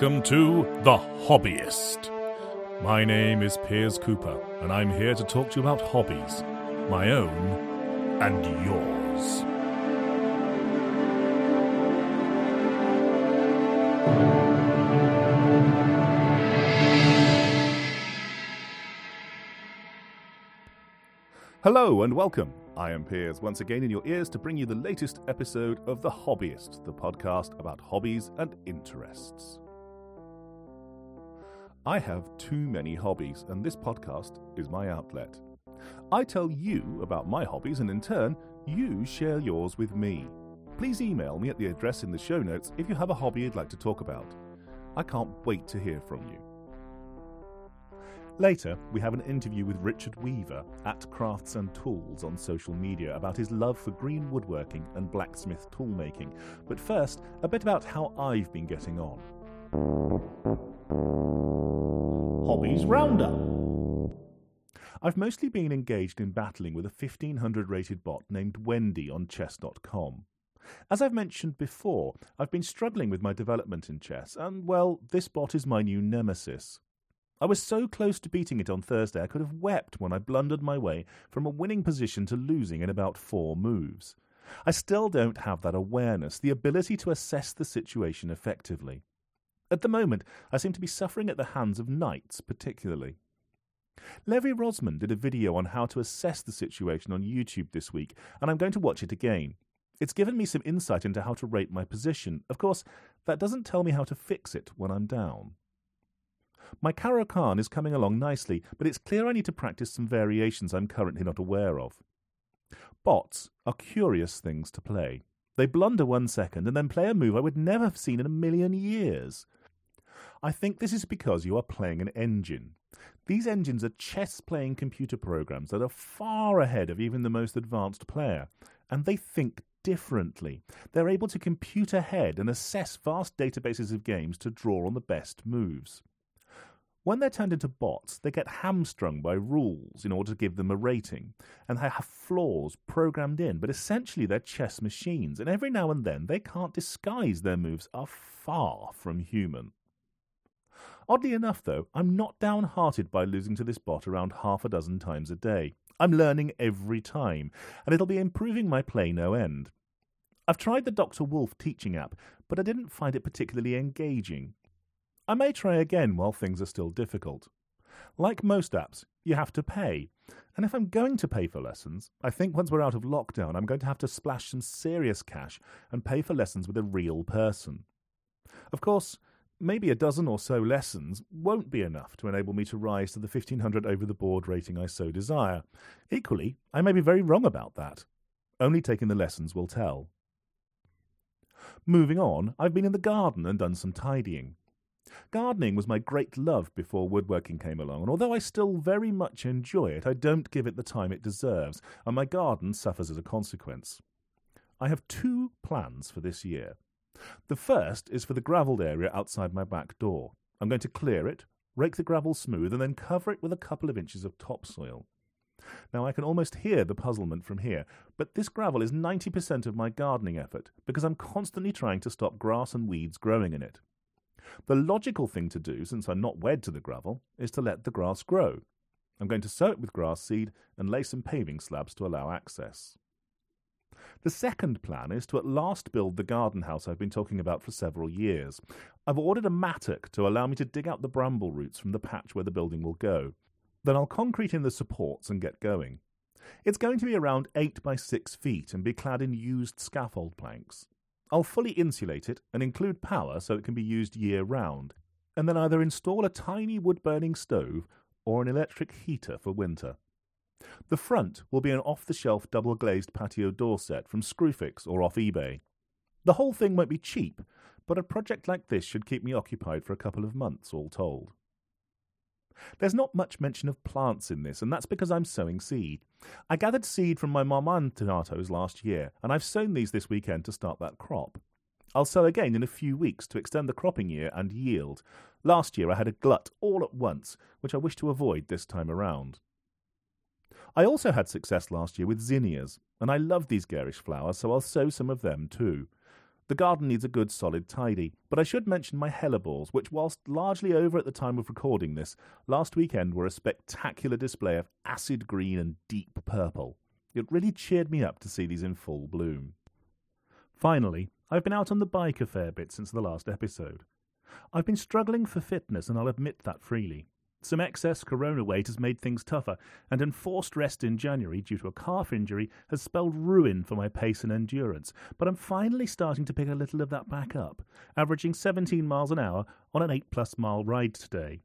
Welcome to The Hobbyist. My name is Piers Cooper, and I'm here to talk to you about hobbies, my own and yours. Hello and welcome. I am Piers, once again in your ears to bring you the latest episode of The Hobbyist, the podcast about hobbies and interests. I have too many hobbies, and this podcast is my outlet. I tell you about my hobbies, and in turn, you share yours with me. Please email me at the address in the show notes if you have a hobby you'd like to talk about. I can't wait to hear from you. Later, we have an interview with Richard Weaver at Crafts and Tools on social media about his love for green woodworking and blacksmith toolmaking. But first, a bit about how I've been getting on. Hobbies Roundup. I've mostly been engaged in battling with a 1500 rated bot named Wendy on chess.com. As I've mentioned before, I've been struggling with my development in chess, and well, this bot is my new nemesis. I was so close to beating it on Thursday I could have wept when I blundered my way from a winning position to losing in about four moves. I still don't have that awareness, the ability to assess the situation effectively. At the moment, I seem to be suffering at the hands of knights, particularly. Levy Rozman did a video on how to assess the situation on YouTube this week, and I'm going to watch it again. It's given me some insight into how to rate my position. Of course, that doesn't tell me how to fix it when I'm down. My Caro-Kann is coming along nicely, but it's clear I need to practice some variations I'm currently not aware of. Bots are curious things to play. They blunder one second and then play a move I would never have seen in a million years. I think this is because you are playing an engine. These engines are chess playing computer programs that are far ahead of even the most advanced player, and they think differently. They're able to compute ahead and assess vast databases of games to draw on the best moves. When they're turned into bots, they get hamstrung by rules in order to give them a rating, and they have flaws programmed in, but essentially they're chess machines, and every now and then they can't disguise their moves are far from human. Oddly enough, though, I'm not downhearted by losing to this bot around half a dozen times a day. I'm learning every time, and it'll be improving my play no end. I've tried the Dr. Wolf teaching app, but I didn't find it particularly engaging. I may try again while things are still difficult. Like most apps, you have to pay. And if I'm going to pay for lessons, I think once we're out of lockdown, I'm going to have to splash some serious cash and pay for lessons with a real person. Of course, maybe a dozen or so lessons won't be enough to enable me to rise to the 1500 over the board rating I so desire. Equally, I may be very wrong about that. Only taking the lessons will tell. Moving on, I've been in the garden and done some tidying. Gardening was my great love before woodworking came along, and although I still very much enjoy it, I don't give it the time it deserves, and my garden suffers as a consequence. I have two plans for this year. The first is for the gravelled area outside my back door. I'm going to clear it, rake the gravel smooth, and then cover it with a couple of inches of topsoil. Now, I can almost hear the puzzlement from here, but this gravel is 90% of my gardening effort because I'm constantly trying to stop grass and weeds growing in it. The logical thing to do, since I'm not wed to the gravel, is to let the grass grow. I'm going to sow it with grass seed and lay some paving slabs to allow access. The second plan is to at last build the garden house I've been talking about for several years. I've ordered a mattock to allow me to dig out the bramble roots from the patch where the building will go. Then I'll concrete in the supports and get going. It's going to be around 8 by 6 feet and be clad in used scaffold planks. I'll fully insulate it and include power so it can be used year round, and then either install a tiny wood burning stove or an electric heater for winter. The front will be an off the shelf double glazed patio door set from Screwfix or off eBay. The whole thing won't be cheap, but a project like this should keep me occupied for a couple of months, all told. There's not much mention of plants in this, and that's because I'm sowing seed. I gathered seed from my Marmande tomatoes last year, and I've sown these this weekend to start that crop. I'll sow again in a few weeks to extend the cropping year and yield. Last year I had a glut all at once, which I wish to avoid this time around. I also had success last year with zinnias, and I love these garish flowers, so I'll sow some of them too. The garden needs a good solid tidy, but I should mention my helleborus, which, whilst largely over at the time of recording this, last weekend were a spectacular display of acid green and deep purple. It really cheered me up to see these in full bloom. Finally, I've been out on the bike a fair bit since the last episode. I've been struggling for fitness, and I'll admit that freely. Some excess corona weight has made things tougher, and enforced rest in January due to a calf injury has spelled ruin for my pace and endurance. But I'm finally starting to pick a little of that back up, averaging 17 miles an hour on an 8 plus mile ride today.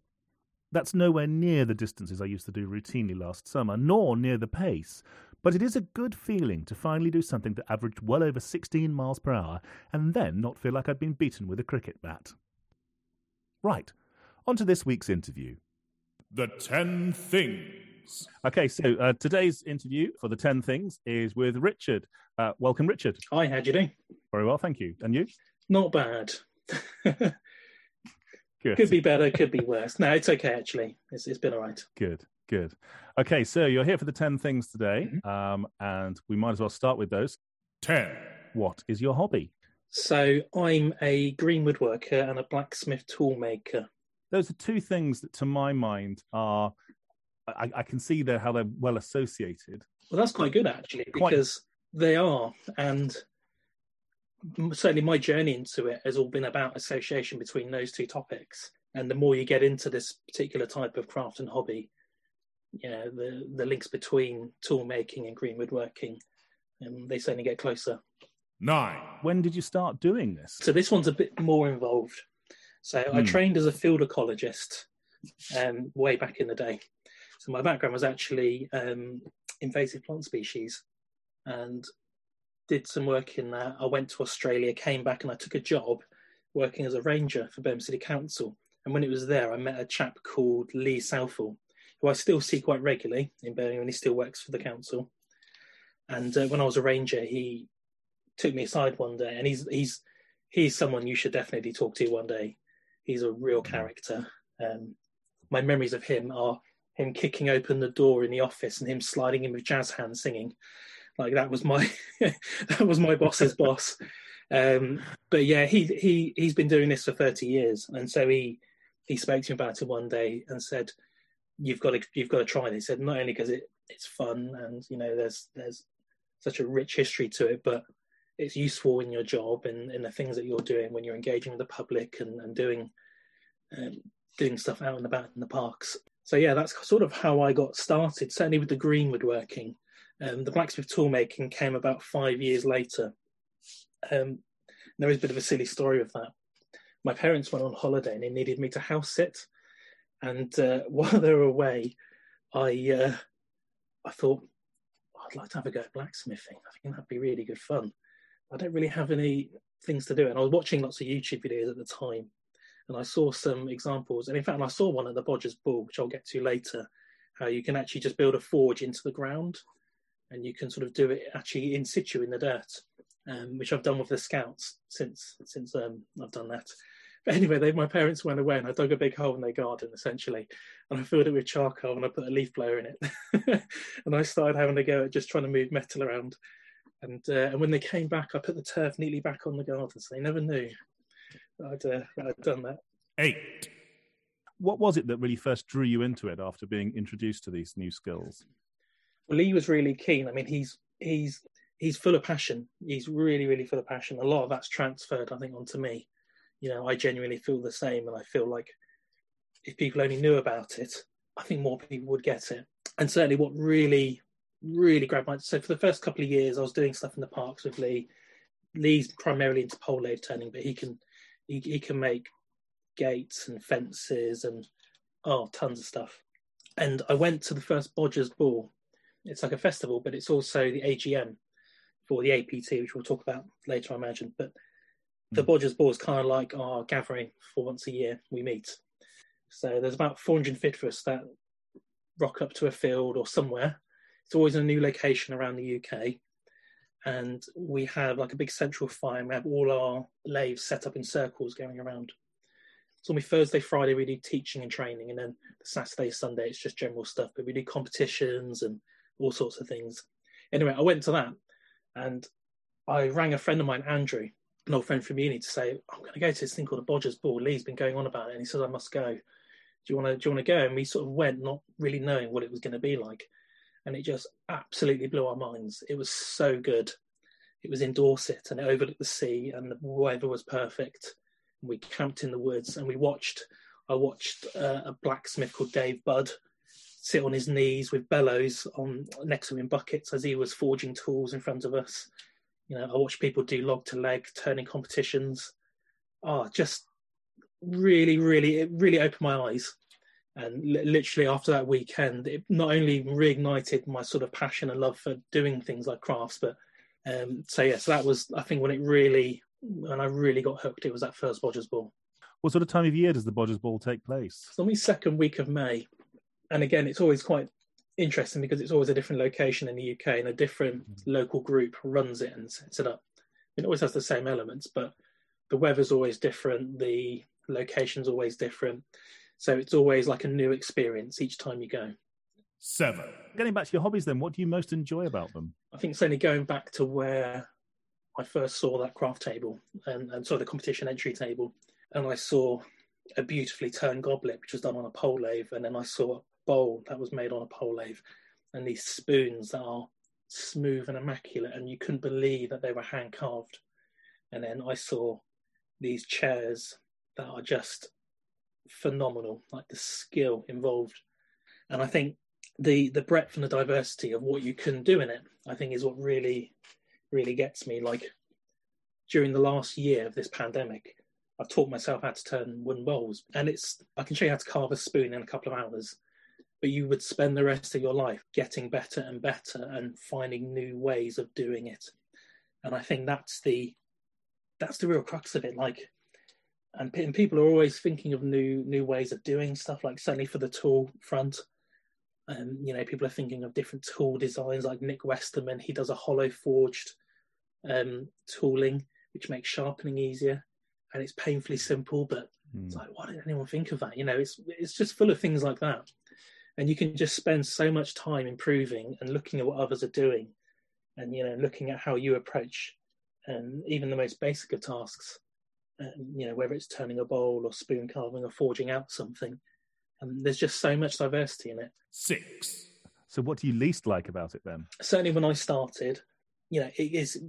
That's nowhere near the distances I used to do routinely last summer, nor near the pace, but it is a good feeling to finally do something that averaged well over 16 miles per hour and then not feel like I'd been beaten with a cricket bat. Right, on to this week's interview. The 10 Things. Okay, so uh, today's interview for the 10 Things is with Richard. Uh, welcome, Richard. Hi, how do you do? Very well, thank you. And you? Not bad. Good. could be better, could be worse. No, it's okay, actually. It's, it's been all right. Good, good. Okay, so you're here for the 10 things today, Mhm. um, and we might as well start with those. 10. What is your hobby? So, I'm a green woodworker and a blacksmith tool maker. Those are two things that, to my mind, are. I, I can see there how they're well associated. Well, that's quite good, actually, Quite. because they are. And certainly my journey into it has all been about association between those two topics. And the more you get into this particular type of craft and hobby, you know, the, the links between tool making and green woodworking, um, they certainly get closer. 9. When did you start doing this? So this one's a bit more involved. So I Hmm. trained as a field ecologist um, way back in the day. So my background was actually um, invasive plant species, and did some work in that. I went to Australia, came back, and I took a job working as a ranger for Birmingham City Council. And when it was there, I met a chap called Lee Southall, who I still see quite regularly in Birmingham. and He still works for the council. And uh, when I was a ranger, he took me aside one day, and he's he's he's someone you should definitely talk to one day. He's a real character. Um, my memories of him are him kicking open the door in the office and him sliding in with jazz hands singing. Like that was my that was my boss's boss. Um, but yeah, he he he's been doing this for thirty years, and so he he spoke to me about it one day and said, "You've got to you've got to try this." He said not only because it it's fun and you know there's there's such a rich history to it, but it's useful in your job and in the things that you're doing when you're engaging with the public and, and doing um, doing stuff out and about in the parks. So yeah, that's sort of how I got started. Certainly with the green woodworking, um, the blacksmith tool making came about five years later. Um, there is a bit of a silly story of that. My parents went on holiday and they needed me to house sit, and uh, while they were away, I uh, I thought I'd like to have a go at blacksmithing. I think that'd be really good fun. I don't really have any things to do. And I was watching lots of YouTube videos at the time, and I saw some examples. And in fact, I saw one at the Bodgers Ball, which I'll get to later, how you can actually just build a forge into the ground, and you can sort of do it actually in situ in the dirt, um, which I've done with the Scouts since since um, I've done that. But anyway, they, my parents went away, and I dug a big hole in their garden essentially, and I filled it with charcoal, and I put a leaf blower in it, and I started having a go at just trying to move metal around. And uh, and when they came back, I put the turf neatly back on the garden, so they never knew I'd, uh, I'd done that. 8. What was it that really first drew you into it after being introduced to these new skills? Well, Lee was really keen. I mean, he's he's he's full of passion. He's really really full of passion. A lot of that's transferred, I think, onto me. You know, I genuinely feel the same, and I feel like if people only knew about it, I think more people would get it. And certainly, what really really grabbed my so for the first couple of years, I was doing stuff in the parks with Lee. Lee's primarily into pole lathe turning, but he can he, he can make gates and fences and oh tons of stuff. And I went to the first Bodgers Ball. It's like a festival, but it's also the AGM for the APT, which we'll talk about later, I imagine. But the Mm. Bodgers Ball is kind of like our gathering for once a year we meet. So there's about 450 of us that rock up to a field or somewhere. It's always in a new location around the UK. And we have like a big central fire. And we have all our lathes set up in circles going around. It's only Thursday, Friday we do teaching and training, and then Saturday, Sunday it's just general stuff. But we do competitions and all sorts of things. Anyway, I went to that, and I rang a friend of mine, Andrew, an old friend from uni to say, I'm going to go to this thing called the Bodgers Ball. Lee's been going on about it. And he says, I must go. Do you want to, do you want to go? And we sort of went, not really knowing what it was going to be like. And it just absolutely blew our minds. It was so good. It was in Dorset and it overlooked the sea and the weather was perfect. And we camped in the woods and we watched, I watched uh, a blacksmith called Dave Budd sit on his knees with bellows on next to him in buckets as he was forging tools in front of us. You know, I watched people do log to leg turning competitions. Oh, just really, really, it really opened my eyes. And li- literally after that weekend, it not only reignited my sort of passion and love for doing things like crafts, but um, so yes, yeah, so that was I think when it really when I really got hooked, it was that first Bodgers Ball. What sort of time of year does the Bodgers Ball take place? It's the second week of May and again, it's always quite interesting because it's always a different location in the UK and a different mm-hmm. local group runs it and sets it up. It always has the same elements, but the weather's always different, the location's always different. So it's always like a new experience each time you go. Seven. Getting back to your hobbies, then, what do you most enjoy about them? I think certainly going back to where I first saw that craft table and, and saw the competition entry table, and I saw a beautifully turned goblet, which was done on a pole lathe, and then I saw a bowl that was made on a pole lathe and these spoons that are smooth and immaculate and you couldn't believe that they were hand carved and then i saw these chairs that are just phenomenal like the skill involved. And i think the the breadth and the diversity of what you can do in it i think is what really really gets me. Like during the last year of this pandemic i've taught myself how to turn wooden bowls and it's i can show you how to carve a spoon in a couple of hours but you would spend the rest of your life getting better and better and finding new ways of doing it. And i think that's the that's the real crux of it. Like and, and people are always thinking of new new ways of doing stuff like certainly for the tool front and you know people are thinking of different tool designs like Nic Westermann he does a hollow forged um, tooling which makes sharpening easier and it's painfully simple but mm. it's like why didn't anyone think of that? You know it's it's just full of things like that. And you can just spend so much time improving and looking at what others are doing and you know looking at how you approach and even the most basic of tasks and you know whether it's turning a bowl or spoon carving or forging out something. And there's just so much diversity in it. Six. So what do you least like about it then? Certainly when i started you know it is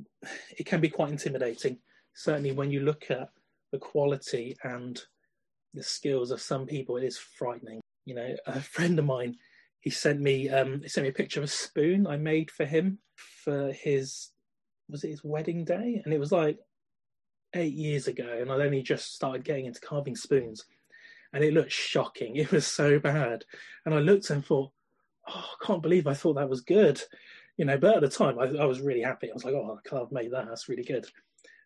it can be quite intimidating. Certainly when you look at the quality and the skills of some people it is frightening. You know, a friend of mine, he sent me um, he sent me a picture of a spoon I made for him for his was it his wedding day, and it was like eight years ago, and I'd only just started getting into carving spoons, and it looked shocking. It was so bad, and I looked and thought, oh, I can't believe I thought that was good, you know. But at the time, I, I was really happy. I was like, oh, I can't have made that. That's really good.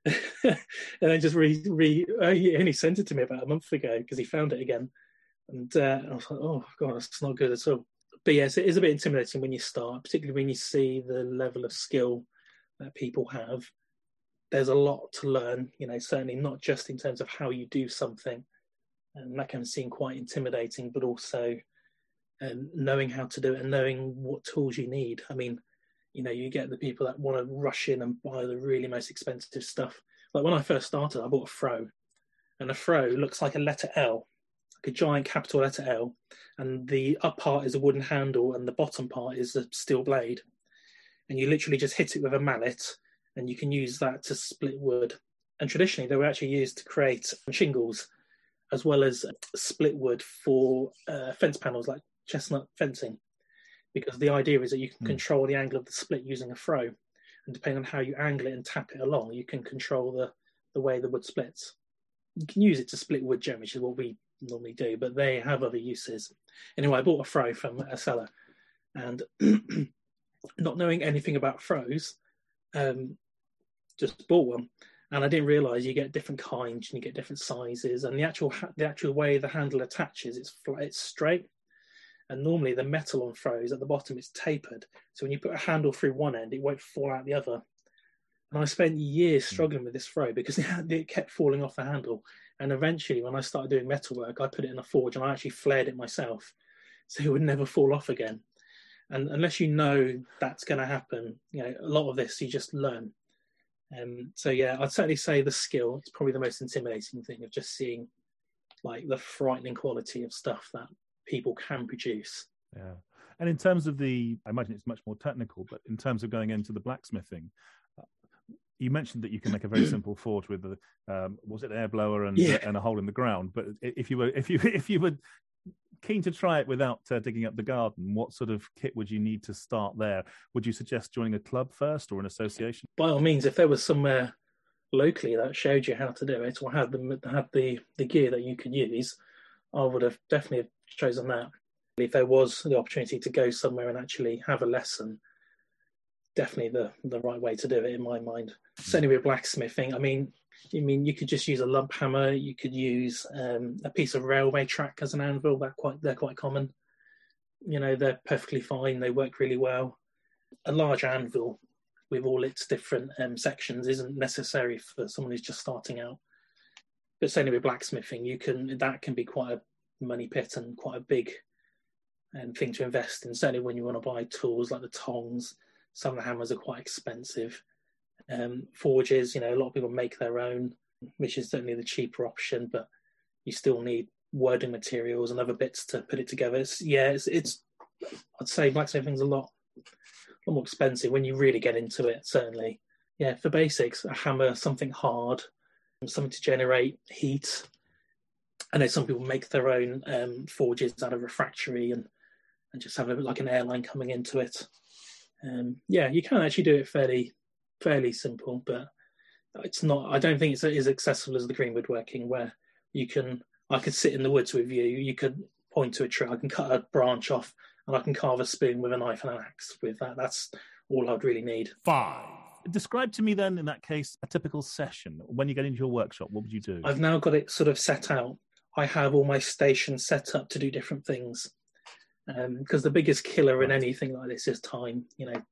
and then just re, re, uh, he only sent it to me about a month ago because he found it again and uh, I was like, oh god, that's not good at all. But yes, it is a bit intimidating when you start, particularly when you see the level of skill that people have. There's a lot to learn, you know, certainly not just in terms of how you do something, and that can seem quite intimidating, but also um, knowing how to do it and knowing what tools you need. I mean, you know, you get the people that want to rush in and buy the really most expensive stuff. Like when I first started, I bought a froe, and a froe looks like a letter L like a giant capital letter L, and the up part is a wooden handle, and the bottom part is a steel blade. And you literally just hit it with a mallet, and you can use that to split wood. And traditionally, they were actually used to create shingles, as well as split wood for uh, fence panels like chestnut fencing, because the idea is that you can mm. control the angle of the split using a froe, and depending on how you angle it and tap it along, you can control the the way the wood splits. You can use it to split wood generally, which is what we normally do, but they have other uses. Anyway, I bought a froe from a seller, and not knowing anything about froes, um, just bought one. And I didn't realise you get different kinds and you get different sizes, and the actual the actual way the handle attaches, it's flat, it's straight. And normally the metal on froes at the bottom is tapered, so when you put a handle through one end, it won't fall out the other. And I spent years hmm. struggling with this froe because it kept falling off the handle. And eventually, when I started doing metalwork, I put it in a forge and I actually flared it myself so it would never fall off again. And unless you know that's going to happen, you know, a lot of this you just learn. Um, so yeah, I'd certainly say the skill is probably the most intimidating thing of just seeing like the frightening quality of stuff that people can produce. Yeah. And in terms of the, I imagine it's much more technical, but in terms of going into the blacksmithing, uh, you mentioned that you can make a very simple forge with the, um, was it an air blower and, Yeah. and a hole in the ground? But if you were, if you, if you were keen to try it without uh, digging up the garden, what sort of kit would you need to start there? Would you suggest joining a club first or an association? By all means, if there was somewhere locally that showed you how to do it or had the had the the gear that you could use, I would have definitely chosen that. If there was the opportunity to go somewhere and actually have a lesson, definitely the the right way to do it in my mind. Certainly with blacksmithing, I mean, I mean you could just use a lump hammer. You could use um, a piece of railway track as an anvil. That quite they're quite common. You know, they're perfectly fine. They work really well. A large anvil with all its different um, sections isn't necessary for someone who's just starting out. But certainly with blacksmithing, you can that can be quite a money pit and quite a big um, thing to invest in. Certainly when you want to buy tools like the tongs, some of the hammers are quite expensive. Um, forges, you know, a lot of people make their own, which is certainly the cheaper option, but you still need wording materials and other bits to put it together. It's, yeah, it's, it's I'd say blacksmithing's a lot, a lot more expensive when you really get into it. Certainly, yeah. For basics, a hammer, something hard, something to generate heat. I know some people make their own um, forges out of refractory and and just have a, like an airline coming into it. Um, yeah, you can actually do it fairly fairly simple, but it's not. I don't think it's as accessible as the green woodworking, where you can. I could sit in the woods with you. You could point to a tree. I can cut a branch off, and I can carve a spoon with a knife and an axe. With that, that's all I'd really need. Five. Describe to me then, in that case, a typical session. When you get into your workshop, what would you do? I've now got it sort of set out. I have all my stations set up to do different things. Um, because the biggest killer in anything like this is time. You know,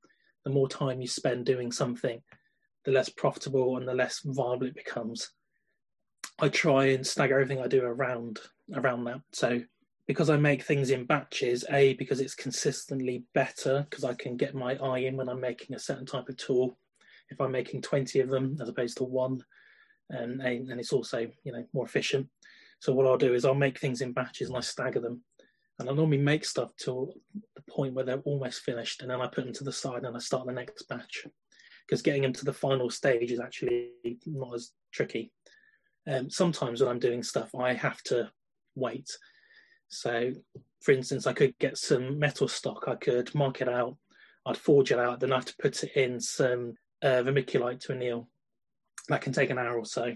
the more time you spend doing something, the less profitable and the less viable it becomes. I try and stagger everything I do around around that. So because I make things in batches, a because it's consistently better because I can get my eye in when I'm making a certain type of tool. If I'm making twenty of them as opposed to one, and, and it's also you know more efficient. So what I'll do is I'll make things in batches and I stagger them, and I normally make stuff till the point where they're almost finished, and then I put them to the side and I start the next batch. Because getting them to the final stage is actually not as tricky. Um, sometimes when I'm doing stuff, I have to wait. So, for instance, I could get some metal stock, I could mark it out, I'd forge it out, then I have to put it in some uh, vermiculite to anneal. That can take an hour or so.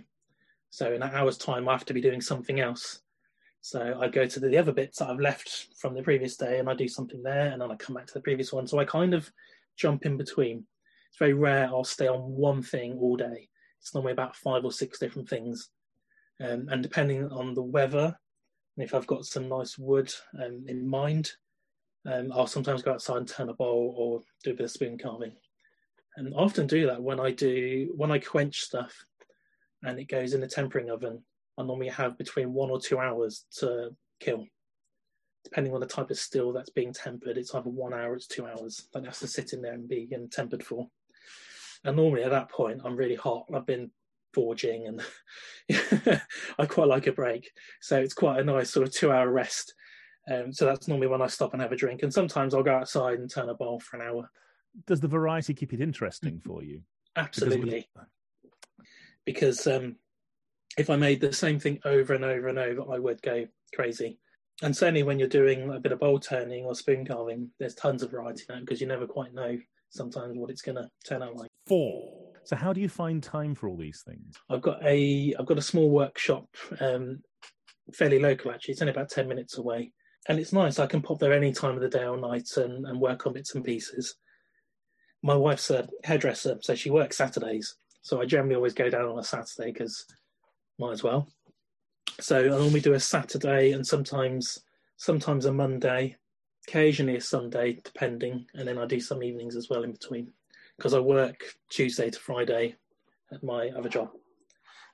So, in an hour's time, I have to be doing something else. So, I go to the other bits that I've left from the previous day and I do something there, and then I come back to the previous one. So, I kind of jump in between. It's very rare I'll stay on one thing all day. It's normally about five or six different things. Um, and depending on the weather, and if I've got some nice wood um, in mind, um, I'll sometimes go outside and turn a bowl or do a bit of spoon carving. And I often do that when I do when I quench stuff and it goes in the tempering oven. I normally have between one or two hours to kill, depending on the type of steel that's being tempered. It's either one hour, it's two hours. That has to sit in there and be um, tempered for. And normally at that point, I'm really hot. I've been forging and I quite like a break. So it's quite a nice sort of two hour rest. Um, so that's normally when I stop and have a drink. And sometimes I'll go outside and turn a bowl for an hour. Does the variety keep it interesting for you? Absolutely. Because um, if I made the same thing over and over and over, I would go crazy. And certainly when you're doing a bit of bowl turning or spoon carving, there's tons of variety in that because you never quite know sometimes what it's going to turn out like. Four. So how do you find time for all these things? I've got a I've got a small workshop, um, fairly local actually. It's only about ten minutes away, and it's nice. I can pop there any time of the day or night and, and work on bits and pieces. My wife's a hairdresser, so she works Saturdays. So I generally always go down on a Saturday because might as well. So I normally do a Saturday and sometimes sometimes a Monday, occasionally a Sunday, depending, and then I do some evenings as well in between because I work Tuesday to Friday at my other job.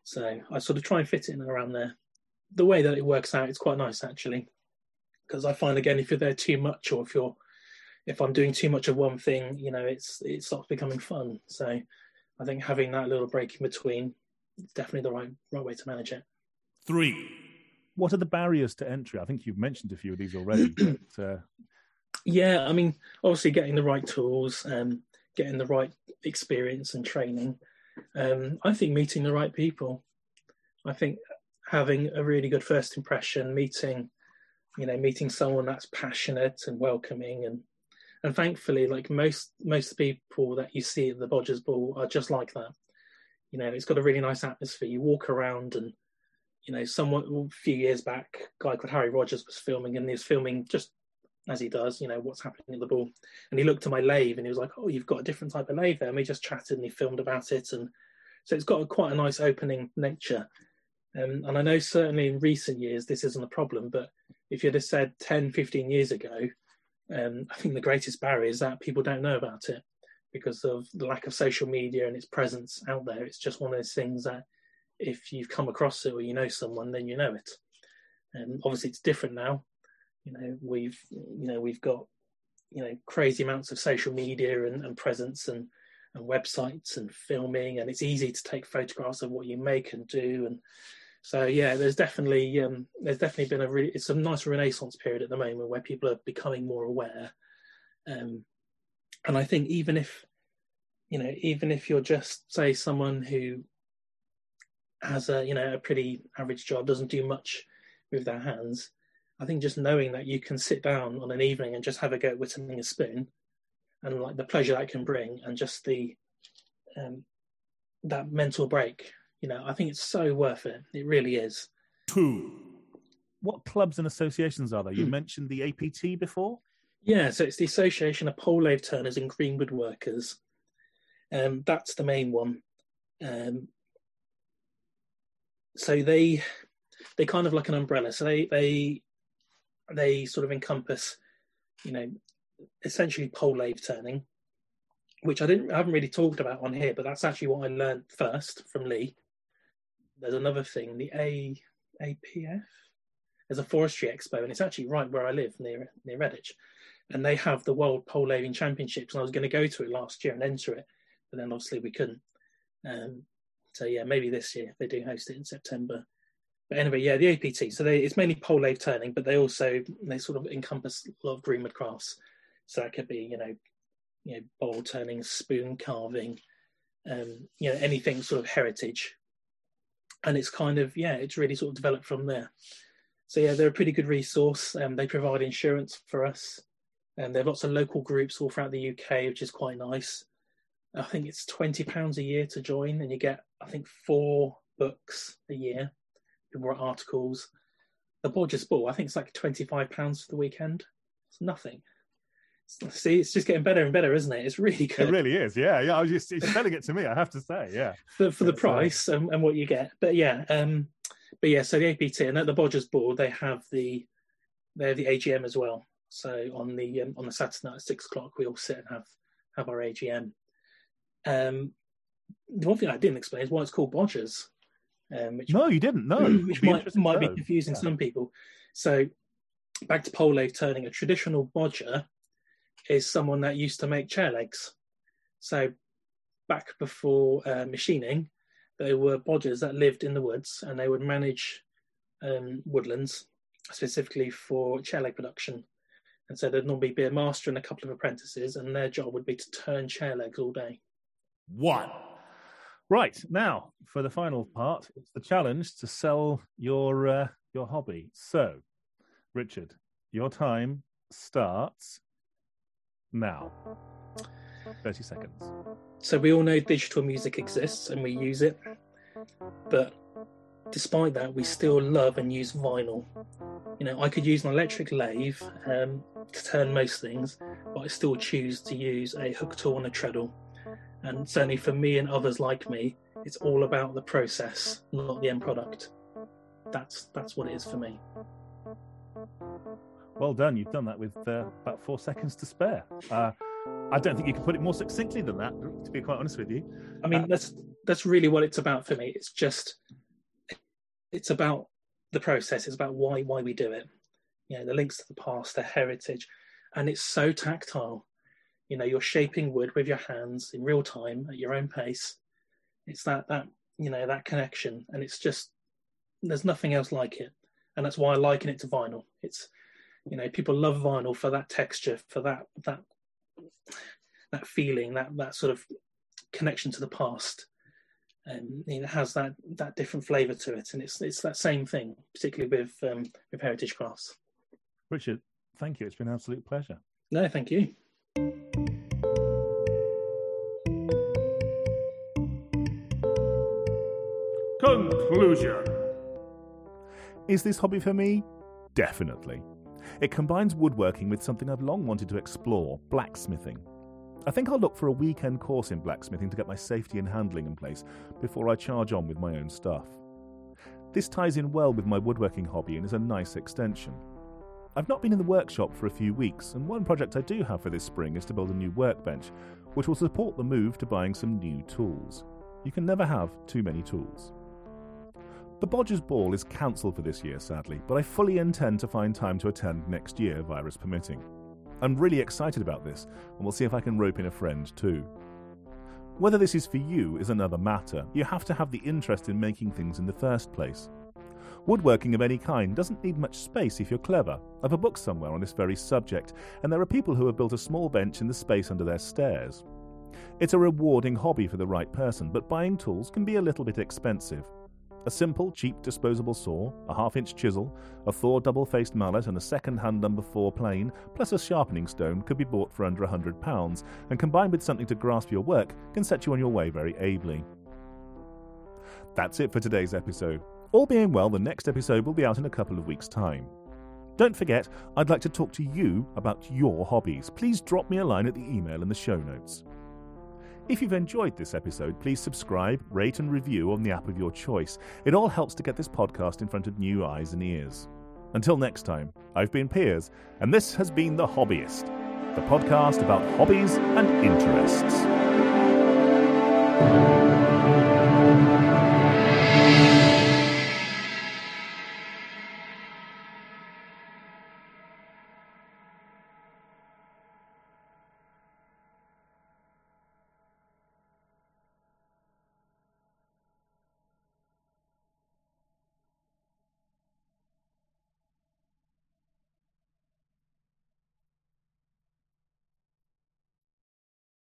So I sort of try and fit it in around there. The way that it works out, it's quite nice actually, because I find again if you're there too much or if you're if I'm doing too much of one thing, you know, it's it stops becoming fun. So I think having that little break in between is definitely the right right way to manage it. Three. What are the barriers to entry? I think you've mentioned a few of these already. but, uh, Yeah, I mean, obviously getting the right tools, um, getting the right experience and training. Um, I think meeting the right people. I think having a really good first impression, meeting, you know, meeting someone that's passionate and welcoming, and and thankfully, like most most people that you see at the Bodgers Ball are just like that. You know, it's got a really nice atmosphere. You walk around and you know, someone a few years back, a guy called Harry Rogers was filming, and he was filming just as he does, you know, what's happening at the ball. And he looked at my lathe and he was like, "Oh, you've got a different type of lathe there." And we just chatted and he filmed about it, and so it's got a, quite a nice opening nature. Um, and I know certainly in recent years this isn't a problem, but if you'd have said 10, 15 years ago, um, I think the greatest barrier is that people don't know about it because of the lack of social media and its presence out there. It's just one of those things that if you've come across it or you know someone, then you know it. And obviously, it's different now. You know, we've you know we've got you know crazy amounts of social media and, and presence and and websites and filming, and it's easy to take photographs of what you make and do. And so, yeah, there's definitely um, there's definitely been a really it's a nice renaissance period at the moment where people are becoming more aware. Um, and I think even if you know even if you're just say someone who has a you know a pretty average job, doesn't do much with their hands. I think just knowing that you can sit down on an evening and just have a go at whittling a spoon, and like the pleasure that can bring, and just the um, that mental break. You know, I think it's so worth it. It really is. Two. what clubs and associations are there? You mentioned the APT before. Yeah, so it's the Association of Pole Turners and Greenwood Workers. Um, that's the main one. Um, so they they kind of like an umbrella. So they they they sort of encompass, you know, essentially pole turning, which I didn't I haven't really talked about on here, but that's actually what I learned first from Lee. There's another thing, the A APF. There's a forestry expo, and it's actually right where I live near near Redditch, and they have the World Pole Lathing Championships, and I was going to go to it last year and enter it, but then obviously we couldn't. Um, so yeah, maybe this year they do host it in September. But anyway, yeah, the APT. So they, it's mainly pole lathe turning, but they also they sort of encompass a lot of greenwood crafts. So that could be you know, you know, bowl turning, spoon carving, um, you know, anything sort of heritage. And it's kind of yeah, it's really sort of developed from there. So yeah, they're a pretty good resource. Um, they provide insurance for us, and there are lots of local groups all throughout the UK, which is quite nice. I think it's twenty pounds a year to join, and you get I think four books a year, more articles. The Bodgers Ball, I think it's like twenty five pounds for the weekend. It's nothing. See, it's just getting better and better, isn't it? It's really good It really is. Yeah, yeah. I was just it's selling it to me. I have to say. Yeah. for, for the That's price and, and what you get. But yeah, um, but yeah. So the APT and at the Bodgers Ball, they have the they have the AGM as well. So on the um, on the Saturday night at six o'clock, we all sit and have have our AGM. Um, the one thing I didn't explain is why it's called Bodgers, um, which No, you didn't. No, which be might might be confusing Yeah. some people. So back to pole lathe turning, a traditional bodger is someone that used to make chair legs. So back before uh, machining, there were bodgers that lived in the woods and they would manage um, woodlands specifically for chair leg production. And so there'd normally be a master and a couple of apprentices, and their job would be to turn chair legs all day. One. Right now, for the final part, it's the challenge to sell your uh, your hobby. So, Richard, your time starts now. Thirty seconds. So we all know digital music exists and we use it, but despite that, we still love and use vinyl. You know, I could use an electric lathe um, to turn most things, but I still choose to use a hook tool and a treadle. And certainly for me and others like me, it's all about the process, not the end product. That's that's what it is for me. Well done. You've done that with uh, about four seconds to spare. Uh, I don't think you can put it more succinctly than that. To be quite honest with you. I mean, that's that's really what it's about for me. It's just it's about the process. It's about why why we do it. You know, the links to the past, the heritage, and it's so tactile. You know, you're shaping wood with your hands in real time at your own pace, It's that that you know that connection, and it's just there's nothing else like it, and that's why I liken it to vinyl. It's you know people love vinyl for that texture, for that that that feeling, that that sort of connection to the past, and it has that that different flavour to it, and it's it's that same thing, particularly with um, with heritage crafts. Richard, thank you. It's been an absolute pleasure. No, thank you. Conclusion. Is this hobby for me? Definitely. It combines woodworking with something I've long wanted to explore blacksmithing. I think I'll look for a weekend course in blacksmithing to get my safety and handling in place before I charge on with my own stuff. This ties in well with my woodworking hobby and is a nice extension. I've not been in the workshop for a few weeks, and one project I do have for this spring is to build a new workbench, which will support the move to buying some new tools. You can never have too many tools. The Bodgers Ball is cancelled for this year, sadly, but I fully intend to find time to attend next year, virus permitting. I'm really excited about this, and we'll see if I can rope in a friend too. Whether this is for you is another matter. You have to have the interest in making things in the first place. Woodworking of any kind doesn't need much space if you're clever. I've a book somewhere on this very subject, and there are people who have built a small bench in the space under their stairs. It's a rewarding hobby for the right person, but buying tools can be a little bit expensive. A simple, cheap disposable saw, a half inch chisel, a Thor double faced mallet, and a second hand number 4 plane, plus a sharpening stone, could be bought for under £100, and combined with something to grasp your work, can set you on your way very ably. That's it for today's episode. All being well, the next episode will be out in a couple of weeks' time. Don't forget, I'd like to talk to you about your hobbies. Please drop me a line at the email in the show notes. If you've enjoyed this episode, please subscribe, rate, and review on the app of your choice. It all helps to get this podcast in front of new eyes and ears. Until next time, I've been Piers, and this has been The Hobbyist, the podcast about hobbies and interests.